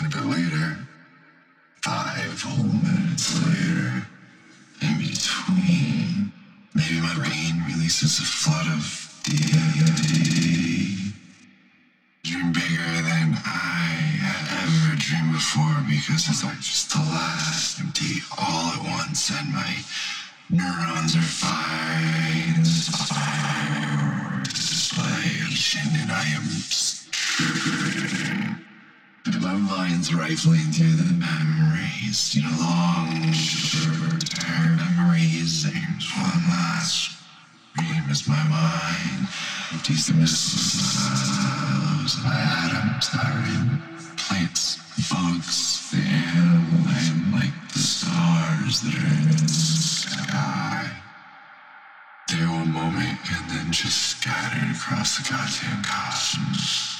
A bit later, five whole minutes later, in between, maybe my brain releases a flood of DMT. Dream bigger than I had ever dreamed before because it's like just the last empty all at once and my neurons are firing dysplasion and I am My mind's rifling through the memories, you know, long, short-term memories. And one last dream is my mind. Empties the missiles atoms in plants, bugs, the animal, and like the stars that are in the sky. They a moment and then just scattered across the goddamn cosmos.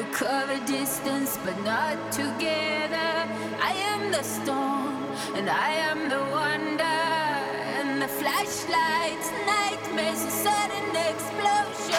We cover distance, but not together. I am the storm, and I am the wonder. And the flashlights, nightmares, a sudden explosion.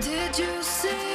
Did you see?